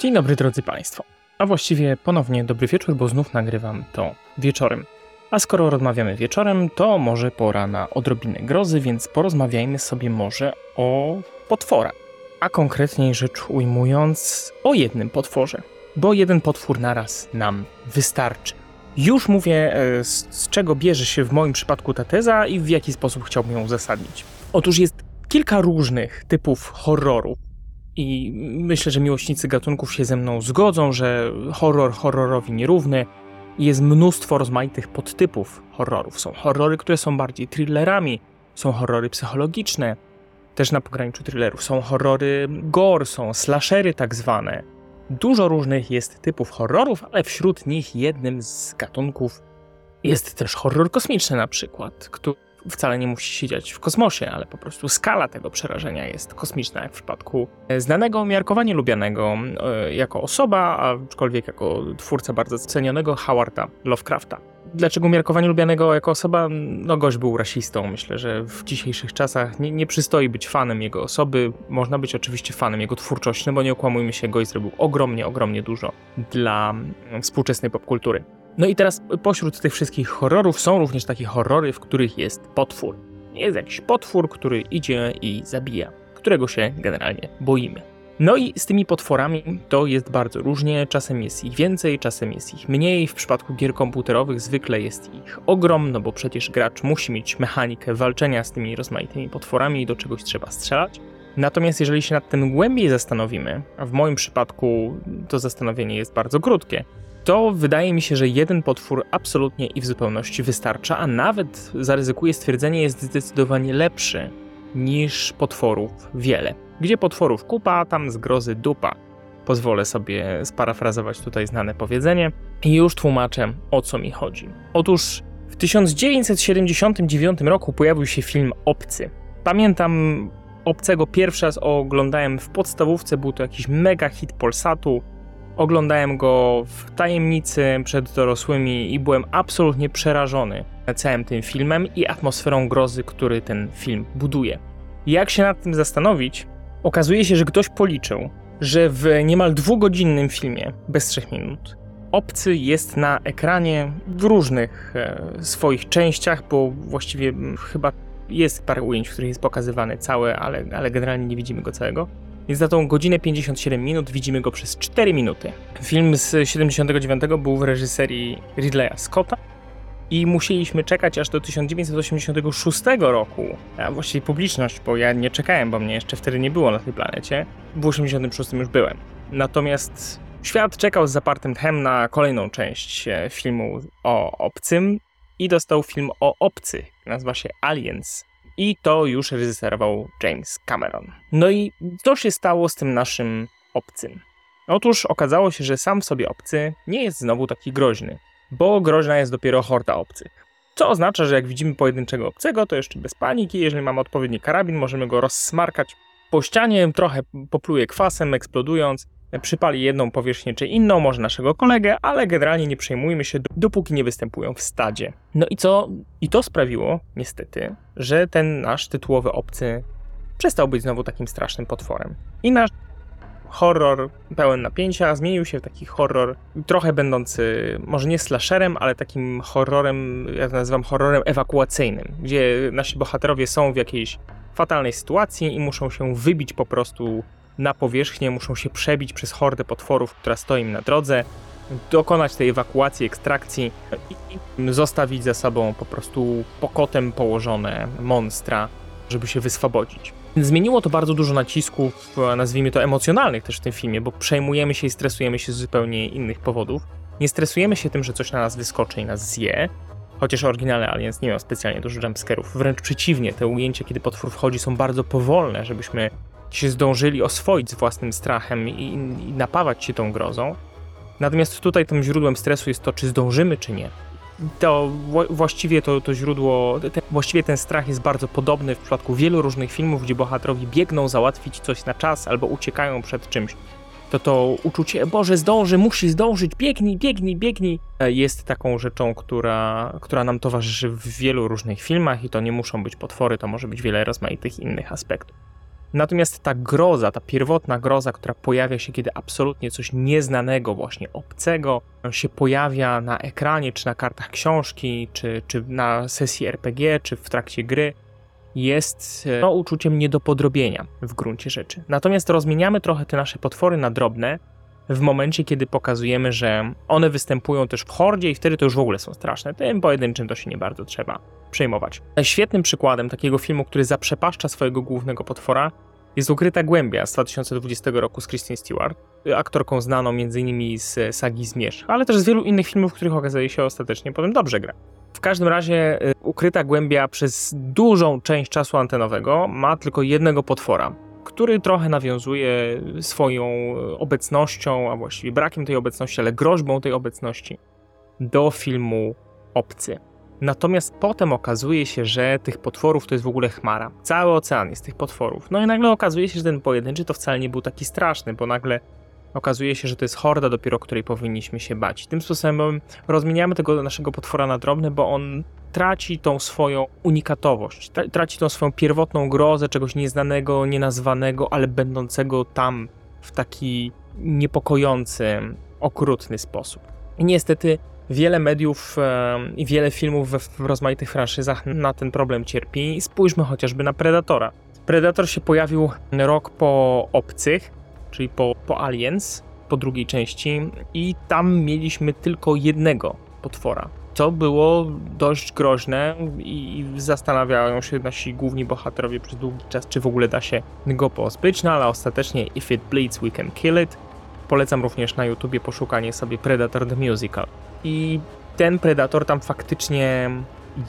Dzień dobry drodzy Państwo. A właściwie ponownie dobry wieczór, bo znów nagrywam to wieczorem. A skoro rozmawiamy wieczorem, to może pora na odrobinę grozy, więc porozmawiajmy sobie może o potworach. A konkretniej rzecz ujmując, o jednym potworze. Bo jeden potwór naraz nam wystarczy. Już mówię, e, z, z czego bierze się w moim przypadku ta teza i w jaki sposób chciałbym ją uzasadnić. Otóż jest kilka różnych typów horroru. I myślę, że miłośnicy gatunków się ze mną zgodzą, że horror horrorowi nierówny. Jest mnóstwo rozmaitych podtypów horrorów. Są horrory, które są bardziej thrillerami, są horrory psychologiczne, też na pograniczu thrillerów. Są horrory gore, są slashery tak zwane. Dużo różnych jest typów horrorów, ale wśród nich jednym z gatunków jest też horror kosmiczny na przykład, który wcale nie musi się dziać w kosmosie, ale po prostu skala tego przerażenia jest kosmiczna, jak w przypadku znanego, miarkowanie lubianego e, jako osoba, aczkolwiek jako twórca bardzo cenionego Howarda Lovecrafta. Dlaczego miarkowanie lubianego jako osoba? No gość był rasistą. Myślę, że w dzisiejszych czasach nie, nie przystoi być fanem jego osoby. Można być oczywiście fanem jego twórczości, no bo nie okłamujmy się, gość zrobił ogromnie, ogromnie dużo dla współczesnej popkultury. No i teraz pośród tych wszystkich horrorów są również takie horrory, w których jest potwór. Jest jakiś potwór, który idzie i zabija, którego się generalnie boimy. No i z tymi potworami to jest bardzo różnie, czasem jest ich więcej, czasem jest ich mniej. W przypadku gier komputerowych zwykle jest ich ogrom, no bo przecież gracz musi mieć mechanikę walczenia z tymi rozmaitymi potworami i do czegoś trzeba strzelać. Natomiast jeżeli się nad tym głębiej zastanowimy, a w moim przypadku to zastanowienie jest bardzo krótkie, to wydaje mi się, że jeden potwór absolutnie i w zupełności wystarcza, a nawet zaryzykuję stwierdzenie, jest zdecydowanie lepszy niż potworów wiele. Gdzie potworów kupa, tam zgrozy dupa. Pozwolę sobie sparafrazować tutaj znane powiedzenie i już tłumaczę o co mi chodzi. Otóż w 1979 roku pojawił się film Obcy. Pamiętam Obcego pierwszy raz oglądałem w podstawówce, był to jakiś mega hit Polsatu. Oglądałem go w tajemnicy przed dorosłymi i byłem absolutnie przerażony całym tym filmem i atmosferą grozy, który ten film buduje. Jak się nad tym zastanowić, okazuje się, że ktoś policzył, że w niemal dwugodzinnym filmie, bez trzech minut, obcy jest na ekranie w różnych e, swoich częściach, bo właściwie chyba jest parę ujęć, w których jest pokazywany całe, ale, ale generalnie nie widzimy go całego. Więc za tą godzinę 57 minut widzimy go przez 4 minuty. Film z 79 był w reżyserii Ridleya Scotta i musieliśmy czekać aż do 1986 roku, a właściwie publiczność, bo ja nie czekałem, bo mnie jeszcze wtedy nie było na tej planecie. W 86 już byłem. Natomiast świat czekał z zapartym tchem na kolejną część e, filmu o obcym i dostał film o obcych. Nazywa się Aliens i to już reżyserował James Cameron. No i co się stało z tym naszym obcym? Otóż okazało się, że sam w sobie obcy nie jest znowu taki groźny, bo groźna jest dopiero horda obcych. Co oznacza, że jak widzimy pojedynczego obcego, to jeszcze bez paniki, jeżeli mamy odpowiedni karabin, możemy go rozsmarkać po ścianie, trochę popluje kwasem, eksplodując, przypali jedną powierzchnię czy inną, może naszego kolegę, ale generalnie nie przejmujmy się, dopóki nie występują w stadzie. No i co? I to sprawiło, niestety, że ten nasz tytułowy obcy przestał być znowu takim strasznym potworem. I nasz horror pełen napięcia zmienił się w taki horror trochę będący, może nie slasherem, ale takim horrorem, ja to nazywam horrorem ewakuacyjnym, gdzie nasi bohaterowie są w jakiejś fatalnej sytuacji i muszą się wybić po prostu na powierzchnię, muszą się przebić przez hordę potworów, która stoi im na drodze, dokonać tej ewakuacji, ekstrakcji i zostawić za sobą po prostu pokotem położone monstra, żeby się wyswobodzić. Zmieniło to bardzo dużo nacisków, nazwijmy to emocjonalnych też w tym filmie, bo przejmujemy się i stresujemy się z zupełnie innych powodów. Nie stresujemy się tym, że coś na nas wyskoczy i nas zje, chociaż oryginalny Aliens nie miał specjalnie dużo jumpscarów. Wręcz przeciwnie, te ujęcia, kiedy potwór wchodzi, są bardzo powolne, żebyśmy się zdążyli oswoić z własnym strachem i, i napawać się tą grozą. Natomiast tutaj tym źródłem stresu jest to, czy zdążymy, czy nie. To właściwie to, to źródło, właściwie ten strach jest bardzo podobny w przypadku wielu różnych filmów, gdzie bohaterowie biegną załatwić coś na czas albo uciekają przed czymś. To to uczucie, Boże, zdąży, musi zdążyć, biegnij, biegnij, biegnij, e, jest taką rzeczą, która, która nam towarzyszy w wielu różnych filmach i to nie muszą być potwory, to może być wiele rozmaitych innych aspektów. Natomiast ta groza, ta pierwotna groza, która pojawia się, kiedy absolutnie coś nieznanego, właśnie obcego, się pojawia na ekranie, czy na kartach książki, czy, czy na sesji RPG, czy w trakcie gry, jest no, uczuciem nie do podrobienia w gruncie rzeczy. Natomiast rozmieniamy trochę te nasze potwory na drobne w momencie, kiedy pokazujemy, że one występują też w hordzie i wtedy to już w ogóle są straszne. Tym pojedynczym to się nie bardzo trzeba przejmować. Świetnym przykładem takiego filmu, który zaprzepaszcza swojego głównego potwora, jest Ukryta Głębia z 2020 roku z Kristen Stewart, aktorką znaną m.in. z sagi Zmierzch, ale też z wielu innych filmów, w których okazuje się ostatecznie potem dobrze gra. W każdym razie y, Ukryta Głębia przez dużą część czasu antenowego ma tylko jednego potwora, który trochę nawiązuje swoją obecnością, a właściwie brakiem tej obecności, ale groźbą tej obecności do filmu Obcy. Natomiast potem okazuje się, że tych potworów to jest w ogóle chmara. Cały ocean jest tych potworów. No i nagle okazuje się, że ten pojedynczy to wcale nie był taki straszny, bo nagle okazuje się, że to jest horda dopiero, której powinniśmy się bać. Tym sposobem rozmieniamy tego naszego potwora na drobne, bo on traci tą swoją unikatowość, traci tą swoją pierwotną grozę czegoś nieznanego, nienazwanego, ale będącego tam w taki niepokojący, okrutny sposób. I niestety wiele mediów i wiele filmów w rozmaitych franszyzach na ten problem cierpi. Spójrzmy chociażby na Predatora. Predator się pojawił rok po Obcych, czyli po, po Aliens, po drugiej części, i tam mieliśmy tylko jednego potwora. To było dość groźne i zastanawiają się nasi główni bohaterowie przez długi czas, czy w ogóle da się go pozbyć, no ale ostatecznie If It Bleeds, We Can Kill It. Polecam również na YouTubie poszukanie sobie Predator The Musical. I ten Predator tam faktycznie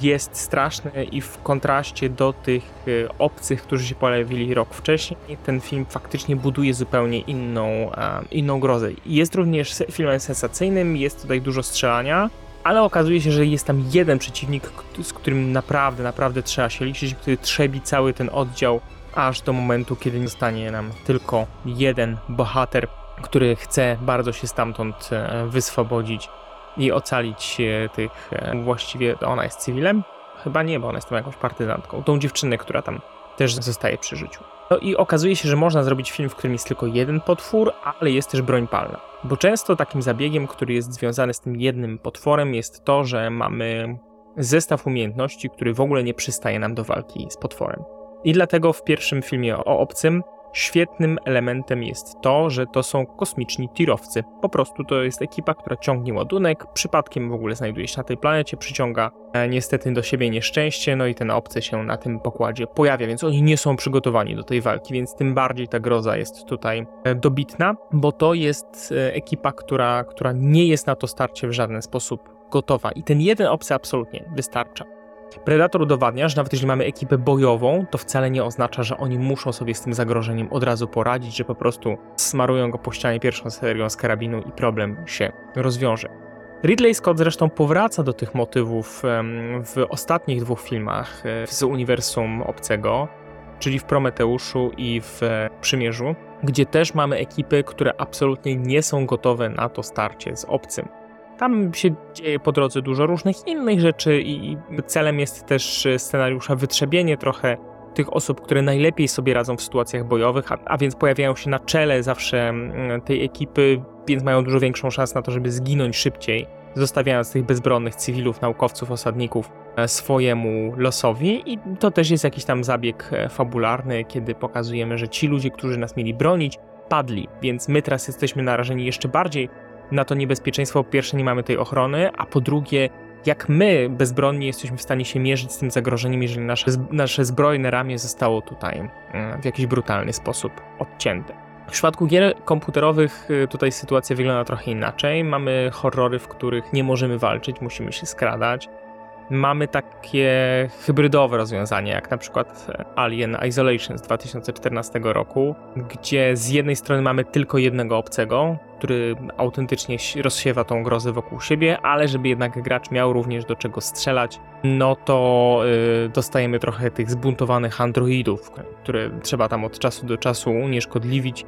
jest straszny i w kontraście do tych e, obcych, którzy się pojawili rok wcześniej, ten film faktycznie buduje zupełnie inną, inną grozę. Jest również filmem sensacyjnym, jest tutaj dużo strzelania, ale okazuje się, że jest tam jeden przeciwnik, z którym naprawdę, naprawdę trzeba się liczyć, który trzebi cały ten oddział aż do momentu, kiedy nie zostanie nam tylko jeden bohater, który chce bardzo się stamtąd e, wyswobodzić i ocalić tych, e, właściwie ona jest cywilem? Chyba nie, bo ona jest tam jakąś partyzantką, tą dziewczynę, która tam też zostaje przy życiu. No i okazuje się, że można zrobić film, w którym jest tylko jeden potwór, ale jest też broń palna. Bo często takim zabiegiem, który jest związany z tym jednym potworem, jest to, że mamy zestaw umiejętności, który w ogóle nie przystaje nam do walki z potworem. I dlatego w pierwszym filmie o obcym Świetnym elementem jest to, że to są kosmiczni tirowcy. Po prostu to jest ekipa, która ciągnie ładunek, przypadkiem w ogóle znajduje się na tej planecie, przyciąga e, niestety do siebie nieszczęście, no i ten obcy się na tym pokładzie pojawia, więc oni nie są przygotowani do tej walki, więc tym bardziej ta groza jest tutaj e, dobitna, bo to jest e, ekipa, która, która nie jest na to starcie w żaden sposób gotowa i ten jeden obcy absolutnie wystarcza. Predator udowadnia, że nawet jeśli mamy ekipę bojową, to wcale nie oznacza, że oni muszą sobie z tym zagrożeniem od razu poradzić, że po prostu smarują go po ścianie pierwszą serią z karabinu i problem się rozwiąże. Ridley Scott zresztą powraca do tych motywów w ostatnich dwóch filmach e, z uniwersum obcego, czyli w Prometeuszu i w Przymierzu, gdzie też mamy ekipy, które absolutnie nie są gotowe na to starcie z obcym. Tam się dzieje po drodze dużo różnych innych rzeczy i celem jest też scenariusza wytrzebienie trochę tych osób, które najlepiej sobie radzą w sytuacjach bojowych, a, a, więc pojawiają się na czele zawsze tej ekipy, więc mają dużo większą szansę na to, żeby zginąć szybciej, zostawiając tych bezbronnych cywilów, naukowców, osadników e, swojemu losowi. I to też jest jakiś tam zabieg e, fabularny, kiedy pokazujemy, że ci ludzie, którzy nas mieli bronić, padli, więc my teraz jesteśmy narażeni jeszcze bardziej na to niebezpieczeństwo. Po pierwsze, nie mamy tej ochrony, a po drugie, jak my bezbronni jesteśmy w stanie się mierzyć z tym zagrożeniem, jeżeli nasze, nasze zbrojne ramię zostało tutaj mm, w jakiś brutalny sposób odcięte. W przypadku gier komputerowych y, tutaj sytuacja wygląda trochę inaczej. Mamy horrory, w których nie możemy walczyć, musimy się skradać mamy takie hybrydowe rozwiązania, jak na przykład Alien Isolation z 2014 roku, gdzie z jednej strony mamy tylko jednego obcego, który autentycznie rozsiewa tą grozę wokół siebie, ale żeby jednak gracz miał również do czego strzelać, no to yy, dostajemy trochę tych zbuntowanych androidów, które trzeba tam od czasu do czasu unieszkodliwić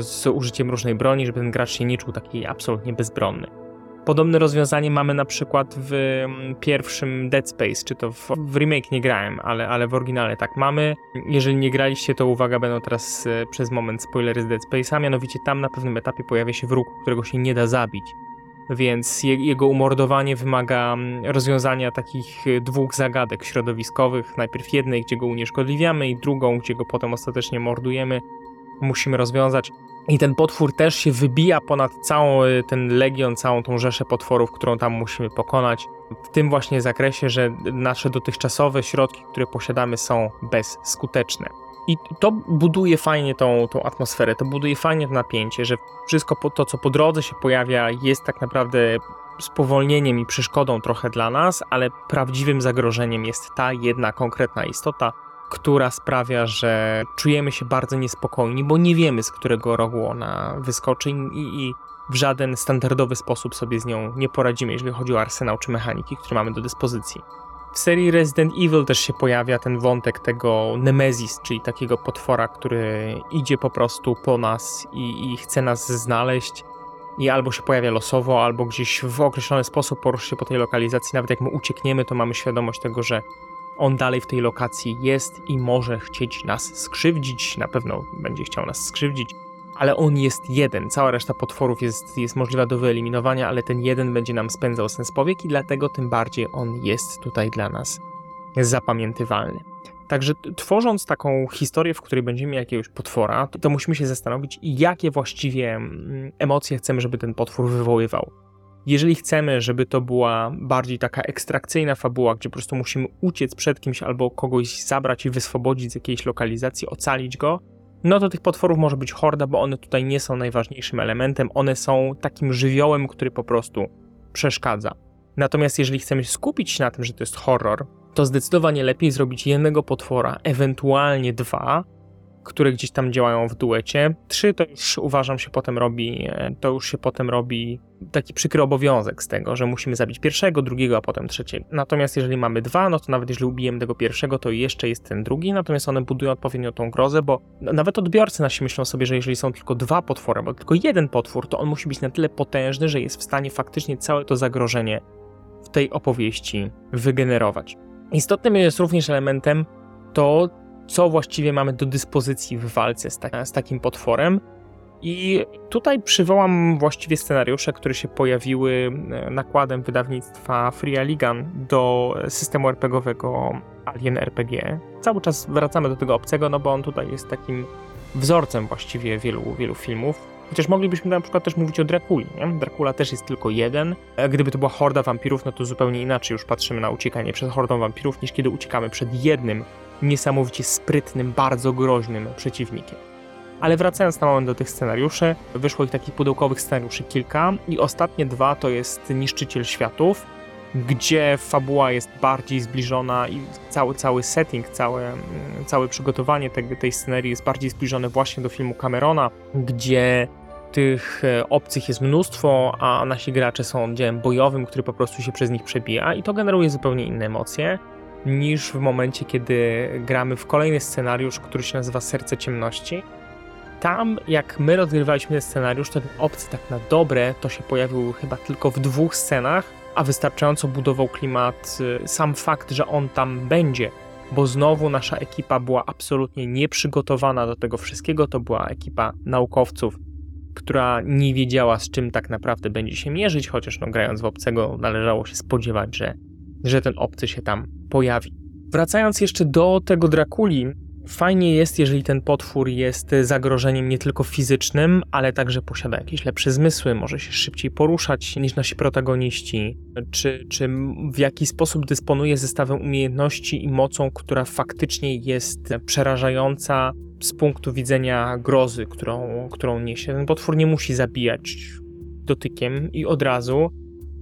z użyciem różnej broni, żeby ten gracz się nie czuł taki absolutnie bezbronny. Podobne rozwiązanie mamy na przykład w mm, pierwszym Dead Space, czy to w, w remake nie grałem, ale, ale w oryginale tak mamy. Jeżeli nie graliście, to uwaga, będą teraz e, przez moment spoilery z Dead Space'a, mianowicie tam na pewnym etapie pojawia się wróg, którego się nie da zabić. Więc je, jego umordowanie wymaga mm, rozwiązania takich e, dwóch zagadek środowiskowych. Najpierw jednej, gdzie go unieszkodliwiamy, i drugą, gdzie go potem ostatecznie mordujemy. Musimy rozwiązać. I ten potwór też się wybija ponad cały ten legion, całą tą rzeszę potworów, którą tam musimy pokonać. W tym właśnie zakresie, że nasze dotychczasowe środki, które posiadamy, są bezskuteczne. I to buduje fajnie tą, tą atmosferę, to buduje fajnie to napięcie, że wszystko to, co po drodze się pojawia, jest tak naprawdę spowolnieniem i przeszkodą trochę dla nas, ale prawdziwym zagrożeniem jest ta jedna konkretna istota, która sprawia, że czujemy się bardzo niespokojni, bo nie wiemy, z którego rogu ona wyskoczy i, i w żaden standardowy sposób sobie z nią nie poradzimy, jeżeli chodzi o arsenał czy mechaniki, które mamy do dyspozycji. W serii Resident Evil też się pojawia ten wątek tego Nemesis, czyli takiego potwora, który idzie po prostu po nas i, i chce nas znaleźć i albo się pojawia losowo, albo gdzieś w określony sposób porusza się po tej lokalizacji. Nawet jak my uciekniemy, to mamy świadomość tego, że on dalej w tej lokacji jest i może chcieć nas skrzywdzić, na pewno będzie chciał nas skrzywdzić, ale on jest jeden. Cała reszta potworów jest, jest możliwa do wyeliminowania, ale ten jeden będzie nam spędzał sens powiek i dlatego tym bardziej on jest tutaj dla nas zapamiętywalny. Także tworząc taką historię, w której będziemy jakiegoś potwora, to, to musimy się zastanowić, jakie właściwie mm, emocje chcemy, żeby ten potwór wywoływał. Jeżeli chcemy, żeby to była bardziej taka ekstrakcyjna fabuła, gdzie po prostu musimy uciec przed kimś albo kogoś zabrać i wyswobodzić z jakiejś lokalizacji, ocalić go, no to tych potworów może być horda, bo one tutaj nie są najważniejszym elementem, one są takim żywiołem, który po prostu przeszkadza. Natomiast jeżeli chcemy skupić się na tym, że to jest horror, to zdecydowanie lepiej zrobić jednego potwora, ewentualnie dwa, które gdzieś tam działają w duecie. Trzy to już uważam się potem robi, e, to już się potem robi taki przykry obowiązek z tego, że musimy zabić pierwszego, drugiego, a potem trzeciego. Natomiast jeżeli mamy dwa, no to nawet jeżeli ubijemy tego pierwszego, to jeszcze jest ten drugi, natomiast one budują odpowiednio tą grozę, bo nawet odbiorcy nasi myślą sobie, że jeżeli są tylko dwa potwory, bo tylko jeden potwór, to on musi być na tyle potężny, że jest w stanie faktycznie całe to zagrożenie w tej opowieści wygenerować. Istotnym jest również elementem to, co właściwie mamy do dyspozycji w walce z, ta z takim potworem. I tutaj przywołam właściwie scenariusze, które się pojawiły e, nakładem wydawnictwa Free Ligan do systemu RPGowego Alien RPG. Cały czas wracamy do tego obcego, no bo on tutaj jest takim wzorcem właściwie wielu, wielu filmów. Chociaż moglibyśmy na przykład też mówić o Drakuli, nie? Dracula też jest tylko jeden. E, gdyby to była horda wampirów, no to zupełnie inaczej już patrzymy na uciekanie przed hordą wampirów, niż kiedy uciekamy przed jednym niesamowicie sprytnym, bardzo groźnym przeciwnikiem. Ale wracając na moment do tych scenariuszy, wyszło ich takich pudełkowych scenariuszy kilka i ostatnie dwa to jest Niszczyciel Światów, gdzie fabuła jest bardziej zbliżona i cały, cały setting, całe, mm, całe przygotowanie tej, tej scenerii jest bardziej zbliżone właśnie do filmu Camerona, gdzie tych e, obcych jest mnóstwo, a nasi gracze są oddziałem bojowym, który po prostu się przez nich przebija i to generuje zupełnie inne emocje niż w momencie, kiedy gramy w kolejny scenariusz, który się nazywa Serce Ciemności. Tam, jak my rozgrywaliśmy ten scenariusz, ten obcy tak na dobre to się pojawił chyba tylko w dwóch scenach, a wystarczająco budował klimat y, sam fakt, że on tam będzie, bo znowu nasza ekipa była absolutnie nieprzygotowana do tego wszystkiego. To była ekipa naukowców, która nie wiedziała, z czym tak naprawdę będzie się mierzyć, chociaż no, grając w obcego należało się spodziewać, że, że ten obcy się tam pojawi. Wracając jeszcze do tego Drakuli, fajnie jest, jeżeli ten potwór jest zagrożeniem nie tylko fizycznym, ale także posiada jakieś lepsze zmysły, może się szybciej poruszać niż nasi protagoniści, czy, czy w jakiś sposób dysponuje zestawem umiejętności i mocą, która faktycznie jest przerażająca z punktu widzenia grozy, którą, którą niesie. Ten potwór nie musi zabijać dotykiem i od razu,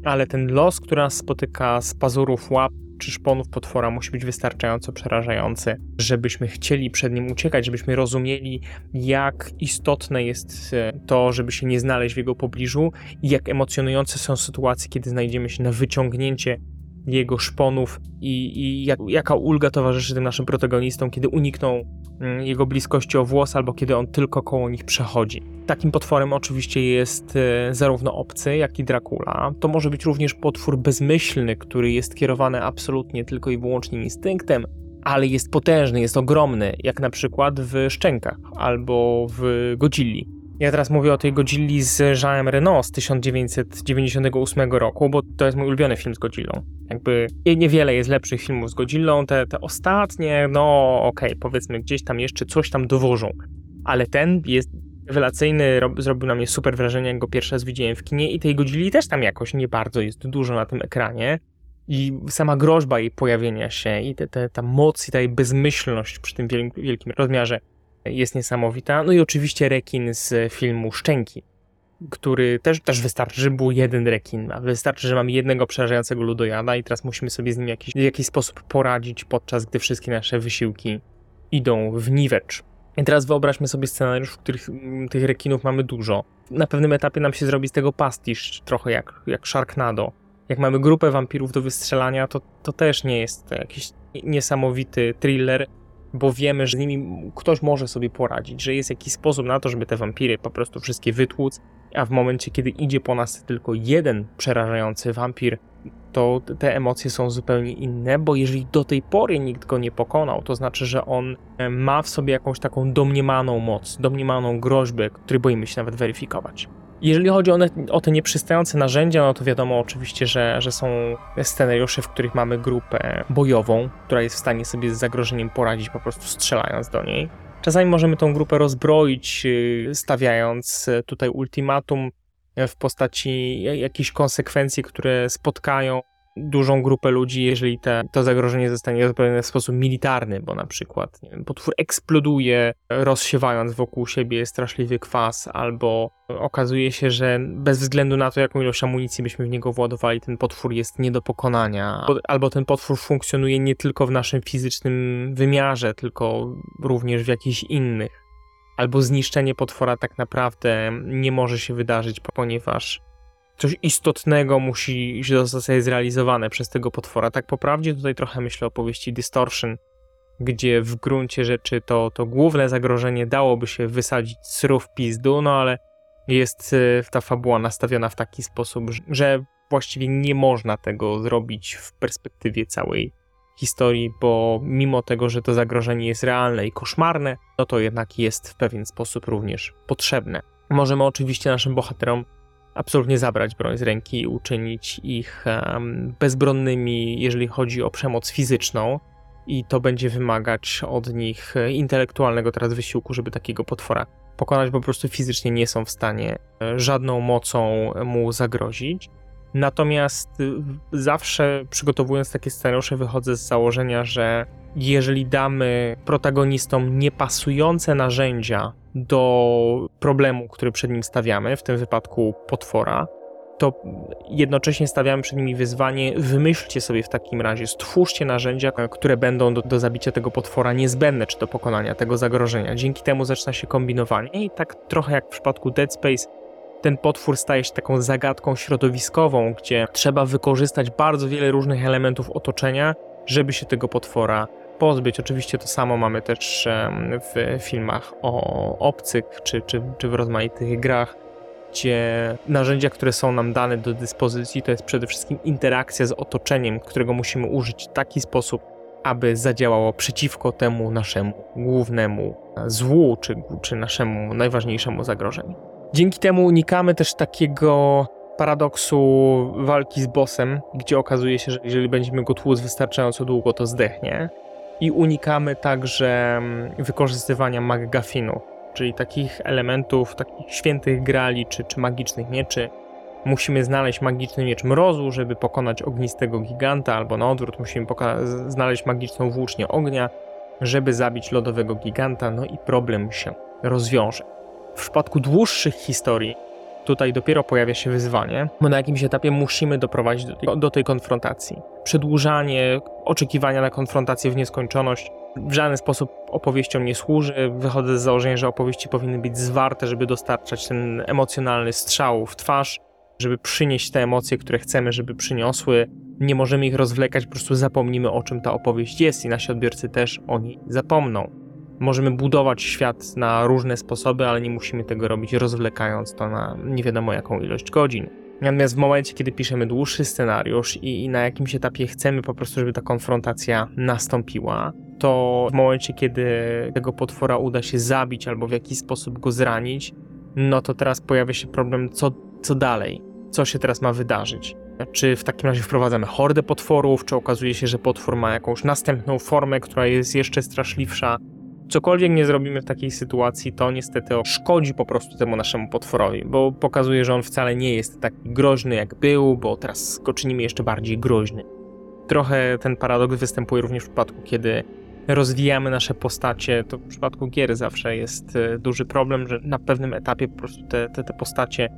ale ten los, który nas spotyka z pazurów łap, czy szponów potwora musi być wystarczająco przerażający, żebyśmy chcieli przed nim uciekać, żebyśmy rozumieli, jak istotne jest e, to, żeby się nie znaleźć w jego pobliżu i jak emocjonujące są sytuacje, kiedy znajdziemy się na wyciągnięcie jego szponów i, i jak, jaka ulga towarzyszy tym naszym protagonistom, kiedy unikną mm, jego bliskości o włos albo kiedy on tylko koło nich przechodzi. Takim potworem oczywiście jest e, zarówno obcy, jak i Dracula. To może być również potwór bezmyślny, który jest kierowany absolutnie tylko i wyłącznie instynktem, ale jest potężny, jest ogromny, jak na przykład w Szczękach albo w Godzilli. Ja teraz mówię o tej Godzilli z Jeanem Reno z 1998 roku, bo to jest mój ulubiony film z Godzillą. Jakby niewiele jest lepszych filmów z Godzillą, te, te ostatnie, no okej, okay, powiedzmy gdzieś tam jeszcze coś tam dowożą, ale ten jest rewelacyjny, zrobił na mnie super wrażenie, jak go pierwszy raz widziałem w kinie i tej Godzilli też tam jakoś nie bardzo jest dużo na tym ekranie. I sama groźba jej pojawienia się i te, te, ta moc i ta jej bezmyślność przy tym wielkim rozmiarze jest niesamowita. No i oczywiście rekin z filmu Szczęki, który też, też wystarczy, że był jeden rekin, wystarczy, że mamy jednego przerażającego ludojada i teraz musimy sobie z nim jakiś, w jakiś sposób poradzić, podczas gdy wszystkie nasze wysiłki idą w niwecz. I teraz wyobraźmy sobie scenariusz, w których mm, tych rekinów mamy dużo. Na pewnym etapie nam się zrobi z tego pastisz, trochę jak, jak Sharknado. Jak mamy grupę wampirów do wystrzelania, to, to też nie jest jakiś niesamowity thriller, bo wiemy, że z nimi ktoś może sobie poradzić, że jest jakiś sposób na to, żeby te wampiry po prostu wszystkie wytłuc, a w momencie, kiedy idzie po nas tylko jeden przerażający wampir, to te emocje są zupełnie inne, bo jeżeli do tej pory nikt go nie pokonał, to znaczy, że on e, ma w sobie jakąś taką domniemaną moc, domniemaną groźbę, której boimy się nawet weryfikować. Jeżeli chodzi o, o te nieprzystające narzędzia, no to wiadomo oczywiście, że, że są scenariusze, w których mamy grupę bojową, która jest w stanie sobie z zagrożeniem poradzić po prostu strzelając do niej. Czasami możemy tą grupę rozbroić, y, stawiając y, tutaj ultimatum w postaci jakichś konsekwencji, które spotkają dużą grupę ludzi, jeżeli te, to zagrożenie zostanie zapewnione w sposób militarny, bo na przykład wiem, potwór eksploduje, rozsiewając wokół siebie straszliwy kwas, albo okazuje się, że bez względu na to, jaką ilość amunicji byśmy w niego władowali, ten potwór jest nie do pokonania, albo ten potwór funkcjonuje nie tylko w naszym fizycznym wymiarze, tylko również w jakichś innych. Albo zniszczenie potwora tak naprawdę nie może się wydarzyć, ponieważ coś istotnego musi zostać zrealizowane przez tego potwora. Tak po prawdzie tutaj trochę myślę o powieści Distortion, gdzie w gruncie rzeczy to, to główne zagrożenie dałoby się wysadzić srów pizdu, no ale jest e, ta fabuła nastawiona w taki sposób, że właściwie nie można tego zrobić w perspektywie całej historii, bo mimo tego, że to zagrożenie jest realne i koszmarne, no to jednak jest w pewien sposób również potrzebne. Możemy oczywiście naszym bohaterom absolutnie zabrać broń z ręki i uczynić ich bezbronnymi, jeżeli chodzi o przemoc fizyczną. I to będzie wymagać od nich intelektualnego teraz wysiłku, żeby takiego potwora pokonać, bo po prostu fizycznie nie są w stanie e, żadną mocą mu zagrozić. Natomiast y, zawsze przygotowując takie scenariusze, wychodzę z założenia, że jeżeli damy protagonistom niepasujące narzędzia do problemu, który przed nim stawiamy, w tym wypadku potwora, to jednocześnie stawiamy przed nimi wyzwanie, wymyślcie sobie w takim razie, stwórzcie narzędzia, które będą do, do zabicia tego potwora niezbędne, czy do pokonania tego zagrożenia. Dzięki temu zaczyna się kombinowanie i tak trochę jak w przypadku Dead Space, ten potwór staje się taką zagadką środowiskową, gdzie trzeba wykorzystać bardzo wiele różnych elementów otoczenia, żeby się tego potwora pozbyć. Oczywiście to samo mamy też w filmach o obcych, czy, czy, czy w rozmaitych grach, gdzie narzędzia, które są nam dane do dyspozycji, to jest przede wszystkim interakcja z otoczeniem, którego musimy użyć w taki sposób, aby zadziałało przeciwko temu naszemu głównemu złu, czy, czy naszemu najważniejszemu zagrożeniu. Dzięki temu unikamy też takiego paradoksu walki z bossem, gdzie okazuje się, że jeżeli będziemy go tłuc wystarczająco długo, to zdechnie i unikamy także mm, wykorzystywania McGuffinu, czyli takich elementów, takich świętych grali czy, czy magicznych mieczy. Musimy znaleźć magiczny miecz mrozu, żeby pokonać ognistego giganta, albo na odwrót musimy znaleźć magiczną włócznię ognia, żeby zabić lodowego giganta, no i problem się rozwiąże. W przypadku dłuższych historii tutaj dopiero pojawia się wyzwanie, bo na jakimś etapie musimy doprowadzić do tej, do tej konfrontacji. Przedłużanie oczekiwania na konfrontację w nieskończoność w żaden sposób opowieściom nie służy. Wychodzę z założenia, że opowieści powinny być zwarte, żeby dostarczać ten emocjonalny strzał w twarz, żeby przynieść te emocje, które chcemy, żeby przyniosły. Nie możemy ich rozwlekać, po prostu zapomnimy o czym ta opowieść jest i nasi odbiorcy też o niej zapomną. Możemy budować świat na różne sposoby, ale nie musimy tego robić rozwlekając to na nie wiadomo jaką ilość godzin. Natomiast w momencie, kiedy piszemy dłuższy scenariusz i, i, na jakimś etapie chcemy po prostu, żeby ta konfrontacja nastąpiła, to w momencie, kiedy tego potwora uda się zabić albo w jakiś sposób go zranić, no to teraz pojawia się problem, co, co dalej? Co się teraz ma wydarzyć? Czy w takim razie wprowadzamy hordę potworów, czy okazuje się, że potwór ma jakąś następną formę, która jest jeszcze straszliwsza? Cokolwiek nie zrobimy w takiej sytuacji, to niestety szkodzi po prostu temu naszemu potworowi, bo pokazuje, że on wcale nie jest taki groźny jak był, bo teraz go czynimy jeszcze bardziej groźny. Trochę ten paradoks występuje również w przypadku, kiedy rozwijamy nasze postacie, to w przypadku gier zawsze jest e, duży problem, że na pewnym etapie po prostu te, te, te postacie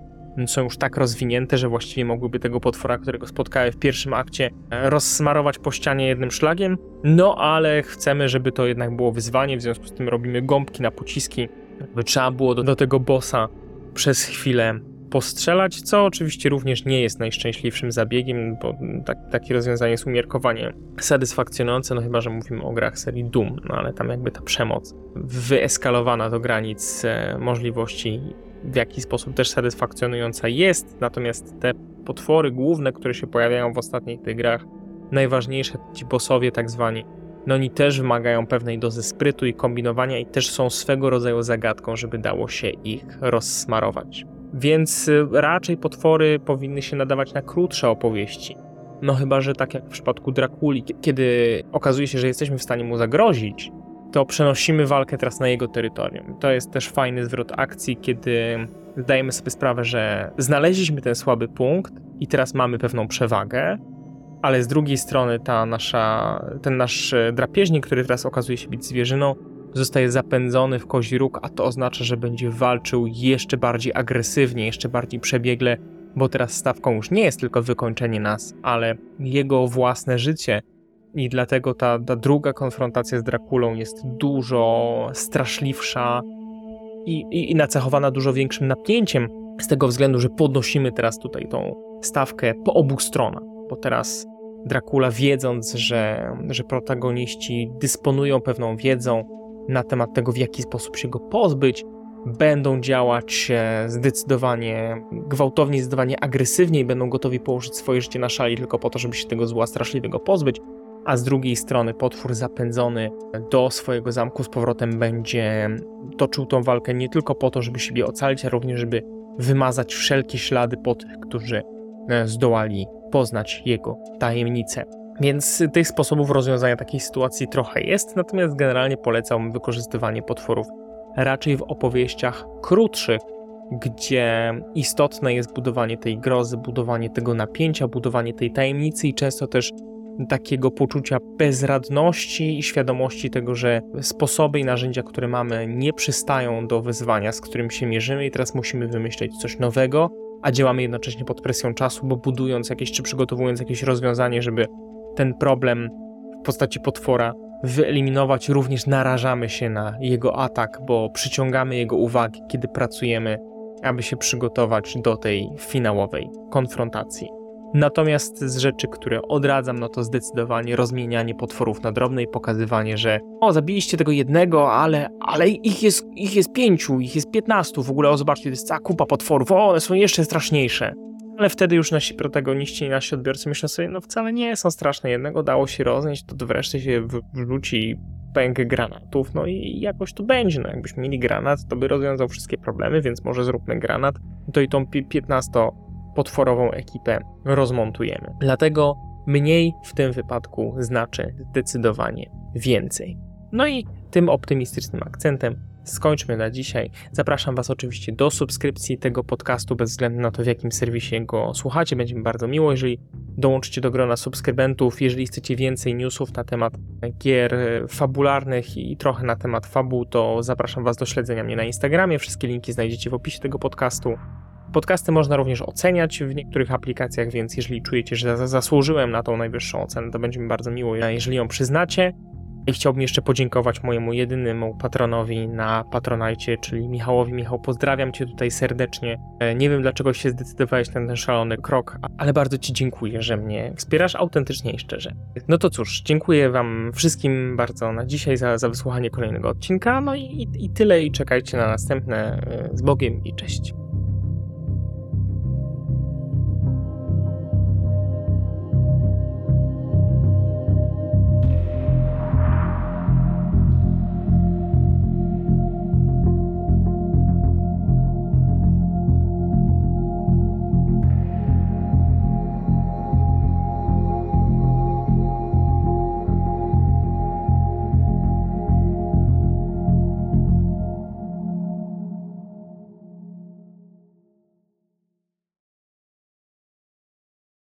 są już tak rozwinięte, że właściwie mogłyby tego potwora, którego spotkały w pierwszym akcie, rozsmarować po ścianie jednym szlagiem. No ale chcemy, żeby to jednak było wyzwanie, w związku z tym robimy gąbki na pociski, by trzeba było do, do tego bossa przez chwilę postrzelać, co oczywiście również nie jest najszczęśliwszym zabiegiem, bo tak, takie rozwiązanie jest umiarkowanie satysfakcjonujące, no chyba, że mówimy o grach serii Doom, no ale tam jakby ta przemoc wyeskalowana do granic e, możliwości w jaki sposób też satysfakcjonująca jest, natomiast te potwory główne, które się pojawiają w ostatnich tych grach, najważniejsze, ci bossowie tak zwani, no oni też wymagają pewnej dozy sprytu i kombinowania i też są swego rodzaju zagadką, żeby dało się ich rozsmarować. Więc y, raczej potwory powinny się nadawać na krótsze opowieści. No chyba, że tak jak w przypadku Drakuli, kiedy okazuje się, że jesteśmy w stanie mu zagrozić, to przenosimy walkę teraz na jego terytorium. To jest też fajny zwrot akcji, kiedy zdajemy sobie sprawę, że znaleźliśmy ten słaby punkt i teraz mamy pewną przewagę, ale z drugiej strony ta nasza, ten nasz drapieżnik, który teraz okazuje się być zwierzyną, zostaje zapędzony w kozi róg, a to oznacza, że będzie walczył jeszcze bardziej agresywnie, jeszcze bardziej przebiegle, bo teraz stawką już nie jest tylko wykończenie nas, ale jego własne życie, i dlatego ta, ta druga konfrontacja z Drakulą jest dużo straszliwsza i, i, i nacechowana dużo większym napięciem, z tego względu, że podnosimy teraz tutaj tą stawkę po obu stronach, bo teraz Dracula, wiedząc, że, że protagoniści dysponują pewną wiedzą na temat tego, w jaki sposób się go pozbyć, będą działać zdecydowanie gwałtownie, zdecydowanie agresywniej, będą gotowi położyć swoje życie na szali tylko po to, żeby się tego zła straszliwego pozbyć a z drugiej strony potwór zapędzony do swojego zamku z powrotem będzie toczył tą walkę nie tylko po to, żeby siebie ocalić, a również żeby wymazać wszelkie ślady po tych, którzy e, zdołali poznać jego tajemnice. Więc tych sposobów rozwiązania takiej sytuacji trochę jest, natomiast generalnie polecam wykorzystywanie potworów raczej w opowieściach krótszych, gdzie istotne jest budowanie tej grozy, budowanie tego napięcia, budowanie tej tajemnicy i często też takiego poczucia bezradności i świadomości tego, że sposoby i narzędzia, które mamy, nie przystają do wyzwania, z którym się mierzymy, i teraz musimy wymyśleć coś nowego, a działamy jednocześnie pod presją czasu, bo budując jakieś czy przygotowując jakieś rozwiązanie, żeby ten problem w postaci potwora wyeliminować, również narażamy się na jego atak, bo przyciągamy jego uwagę, kiedy pracujemy, aby się przygotować do tej finałowej konfrontacji. Natomiast z rzeczy, które odradzam, no to zdecydowanie rozmienianie potworów na drobne i pokazywanie, że o, zabiliście tego jednego, ale, ale ich, jest, ich jest pięciu, ich jest piętnastu, w ogóle o, zobaczcie, to jest cała kupa potworów, o, one są jeszcze straszniejsze. Ale wtedy już nasi protagoniści i nasi odbiorcy myślą sobie, no wcale nie są straszne, jednego dało się roznieść, to wreszcie się wrzuci pęk granatów, no i jakoś to będzie, no jakbyśmy mieli granat, to by rozwiązał wszystkie problemy, więc może zróbmy granat, to i tą 15 potworową ekipę rozmontujemy. Dlatego mniej w tym wypadku znaczy zdecydowanie więcej. No i tym optymistycznym akcentem skończmy na dzisiaj. Zapraszam Was oczywiście do subskrypcji tego podcastu, bez względu na to, w jakim serwisie go słuchacie. Będzie mi bardzo miło, jeżeli dołączycie do grona subskrybentów. Jeżeli chcecie więcej newsów na temat gier fabularnych i trochę na temat fabuł, to zapraszam Was do śledzenia mnie na Instagramie. Wszystkie linki znajdziecie w opisie tego podcastu. Podcasty można również oceniać w niektórych aplikacjach, więc jeżeli czujecie, że zasłużyłem na tą najwyższą ocenę, to będzie mi bardzo miło, jeżeli ją przyznacie. I chciałbym jeszcze podziękować mojemu jedynemu patronowi na Patronajcie, czyli Michałowi. Michał, pozdrawiam Cię tutaj serdecznie. E, Nie wiem, dlaczego się zdecydowałeś na ten szalony krok, ale bardzo Ci dziękuję, że mnie wspierasz autentycznie i szczerze. No to cóż, dziękuję Wam wszystkim bardzo na dzisiaj za, za wysłuchanie kolejnego odcinka. No i, i tyle i czekajcie na następne. E, Z Bogiem i cześć.